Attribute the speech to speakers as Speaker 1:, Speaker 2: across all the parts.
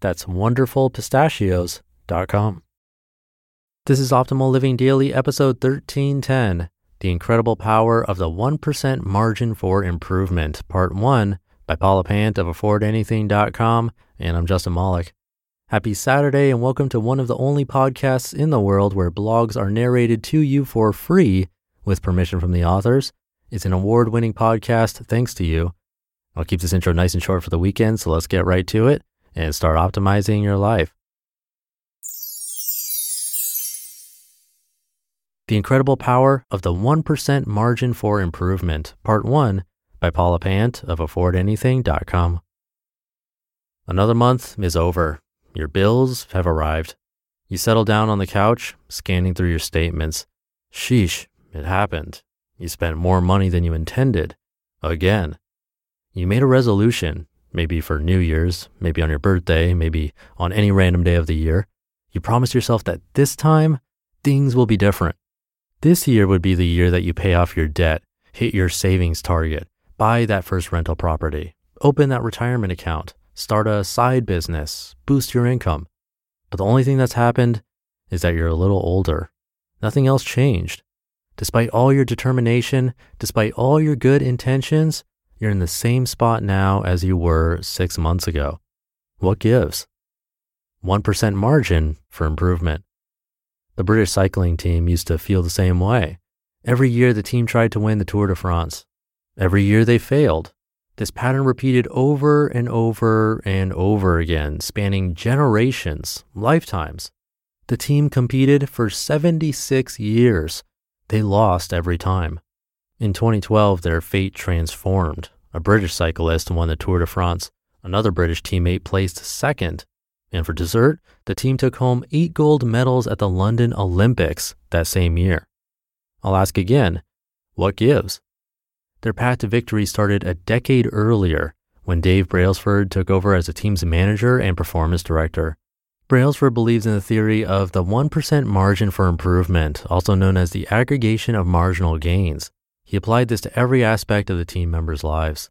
Speaker 1: That's wonderfulpistachios.com. This is Optimal Living Daily, episode 1310 The Incredible Power of the 1% Margin for Improvement, Part 1 by Paula Pant of AffordAnything.com. And I'm Justin Malik. Happy Saturday, and welcome to one of the only podcasts in the world where blogs are narrated to you for free with permission from the authors. It's an award winning podcast thanks to you. I'll keep this intro nice and short for the weekend, so let's get right to it and start optimizing your life. The Incredible Power of the 1% Margin for Improvement, Part 1 by Paula Pant of AffordAnything.com. Another month is over. Your bills have arrived. You settle down on the couch, scanning through your statements. Sheesh, it happened. You spent more money than you intended. Again. You made a resolution, maybe for New Year's, maybe on your birthday, maybe on any random day of the year. You promise yourself that this time, things will be different. This year would be the year that you pay off your debt, hit your savings target, buy that first rental property, open that retirement account, start a side business, boost your income. But the only thing that's happened is that you're a little older. Nothing else changed. Despite all your determination, despite all your good intentions, you're in the same spot now as you were six months ago. What gives? 1% margin for improvement. The British cycling team used to feel the same way. Every year the team tried to win the Tour de France. Every year they failed. This pattern repeated over and over and over again, spanning generations, lifetimes. The team competed for 76 years. They lost every time. In 2012, their fate transformed. A British cyclist won the Tour de France. Another British teammate placed second. And for dessert, the team took home eight gold medals at the London Olympics that same year. I'll ask again what gives? Their path to victory started a decade earlier when Dave Brailsford took over as the team's manager and performance director. Brailsford believes in the theory of the 1% margin for improvement, also known as the aggregation of marginal gains. He applied this to every aspect of the team members' lives.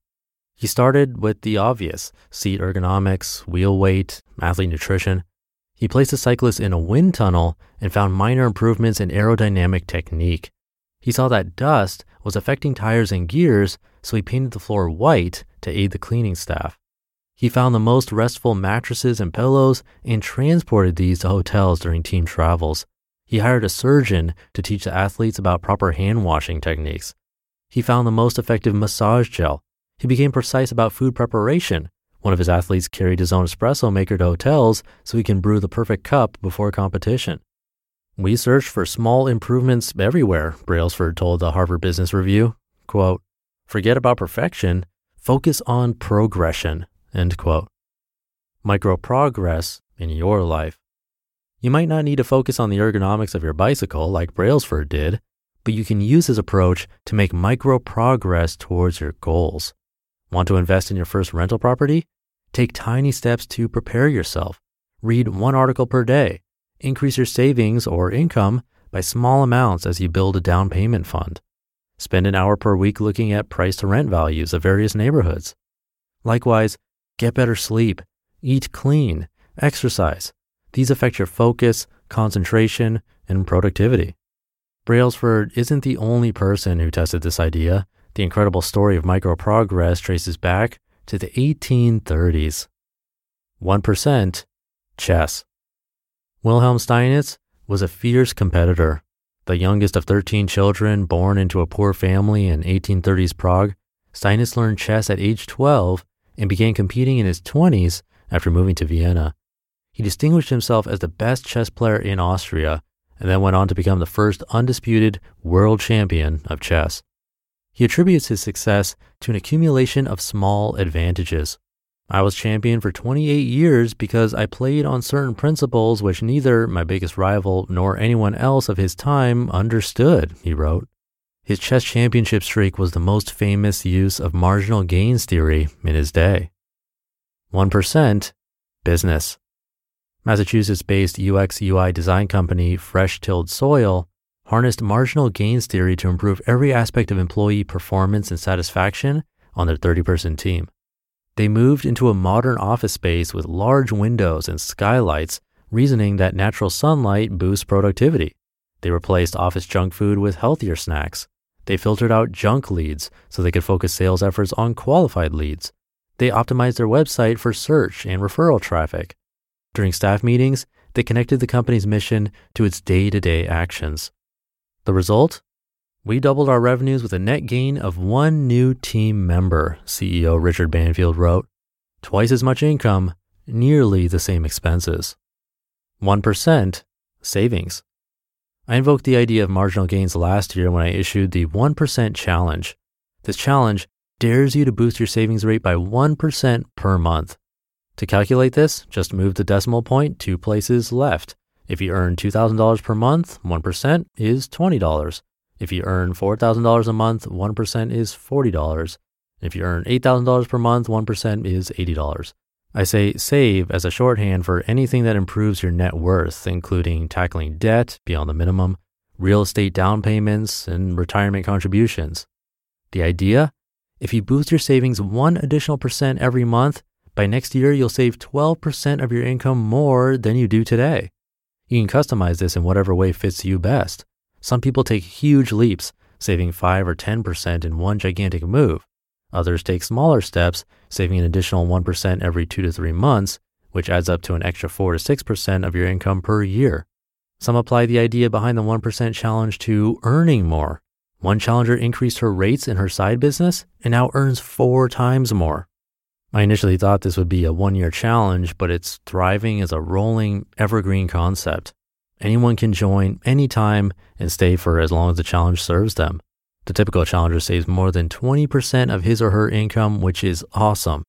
Speaker 1: He started with the obvious seat ergonomics, wheel weight, athlete nutrition. He placed the cyclist in a wind tunnel and found minor improvements in aerodynamic technique. He saw that dust was affecting tires and gears, so he painted the floor white to aid the cleaning staff. He found the most restful mattresses and pillows and transported these to hotels during team travels. He hired a surgeon to teach the athletes about proper hand washing techniques. He found the most effective massage gel. He became precise about food preparation. One of his athletes carried his own espresso maker to hotels so he can brew the perfect cup before competition. We searched for small improvements everywhere, Brailsford told the Harvard Business Review. Quote, forget about perfection, focus on progression, end quote. Micro progress in your life. You might not need to focus on the ergonomics of your bicycle like Brailsford did, but you can use this approach to make micro progress towards your goals. Want to invest in your first rental property? Take tiny steps to prepare yourself. Read one article per day Increase your savings or income by small amounts as you build a down payment fund. Spend an hour per week looking at price to rent values of various neighborhoods. Likewise, get better sleep, eat clean, exercise. These affect your focus, concentration, and productivity. Brailsford isn't the only person who tested this idea. The incredible story of micro progress traces back to the 1830s. 1% chess. Wilhelm Steinitz was a fierce competitor. The youngest of 13 children born into a poor family in 1830s Prague, Steinitz learned chess at age 12 and began competing in his 20s after moving to Vienna. He distinguished himself as the best chess player in Austria and then went on to become the first undisputed world champion of chess. He attributes his success to an accumulation of small advantages. I was champion for 28 years because I played on certain principles which neither my biggest rival nor anyone else of his time understood, he wrote. His chess championship streak was the most famous use of marginal gains theory in his day. 1% Business Massachusetts based UX UI design company Fresh Tilled Soil harnessed marginal gains theory to improve every aspect of employee performance and satisfaction on their 30 person team. They moved into a modern office space with large windows and skylights, reasoning that natural sunlight boosts productivity. They replaced office junk food with healthier snacks. They filtered out junk leads so they could focus sales efforts on qualified leads. They optimized their website for search and referral traffic. During staff meetings, they connected the company's mission to its day to day actions. The result? We doubled our revenues with a net gain of one new team member, CEO Richard Banfield wrote. Twice as much income, nearly the same expenses. 1% savings. I invoked the idea of marginal gains last year when I issued the 1% challenge. This challenge dares you to boost your savings rate by 1% per month. To calculate this, just move the decimal point two places left. If you earn $2,000 per month, 1% is $20. If you earn $4,000 a month, 1% is $40. If you earn $8,000 per month, 1% is $80. I say save as a shorthand for anything that improves your net worth, including tackling debt beyond the minimum, real estate down payments, and retirement contributions. The idea? If you boost your savings one additional percent every month, by next year, you'll save 12% of your income more than you do today. You can customize this in whatever way fits you best. Some people take huge leaps, saving 5 or 10% in one gigantic move. Others take smaller steps, saving an additional 1% every 2 to 3 months, which adds up to an extra 4 to 6% of your income per year. Some apply the idea behind the 1% challenge to earning more. One challenger increased her rates in her side business and now earns four times more. I initially thought this would be a one year challenge, but it's thriving as a rolling, evergreen concept. Anyone can join anytime and stay for as long as the challenge serves them. The typical challenger saves more than 20% of his or her income, which is awesome.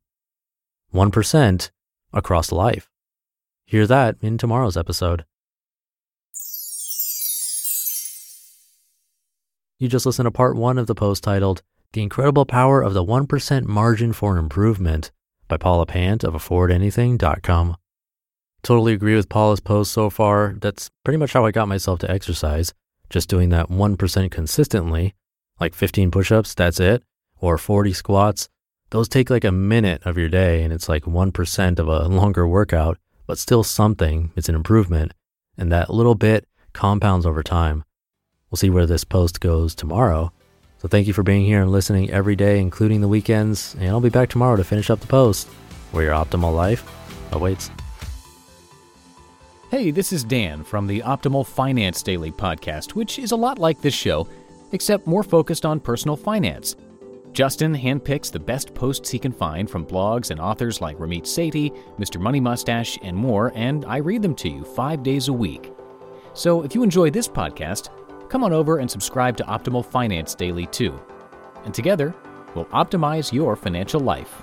Speaker 1: 1% across life. Hear that in tomorrow's episode. You just listened to part one of the post titled the Incredible Power of the 1% Margin for Improvement by Paula Pant of AffordAnything.com. Totally agree with Paula's post so far. That's pretty much how I got myself to exercise. Just doing that 1% consistently, like 15 push ups, that's it, or 40 squats. Those take like a minute of your day and it's like 1% of a longer workout, but still something. It's an improvement. And that little bit compounds over time. We'll see where this post goes tomorrow. So thank you for being here and listening every day, including the weekends. And I'll be back tomorrow to finish up the post where your optimal life awaits.
Speaker 2: Hey, this is Dan from the Optimal Finance Daily podcast, which is a lot like this show, except more focused on personal finance. Justin handpicks the best posts he can find from blogs and authors like Ramit Sethi, Mr. Money Mustache, and more, and I read them to you five days a week. So if you enjoy this podcast, come on over and subscribe to Optimal Finance Daily too. And together, we'll optimize your financial life.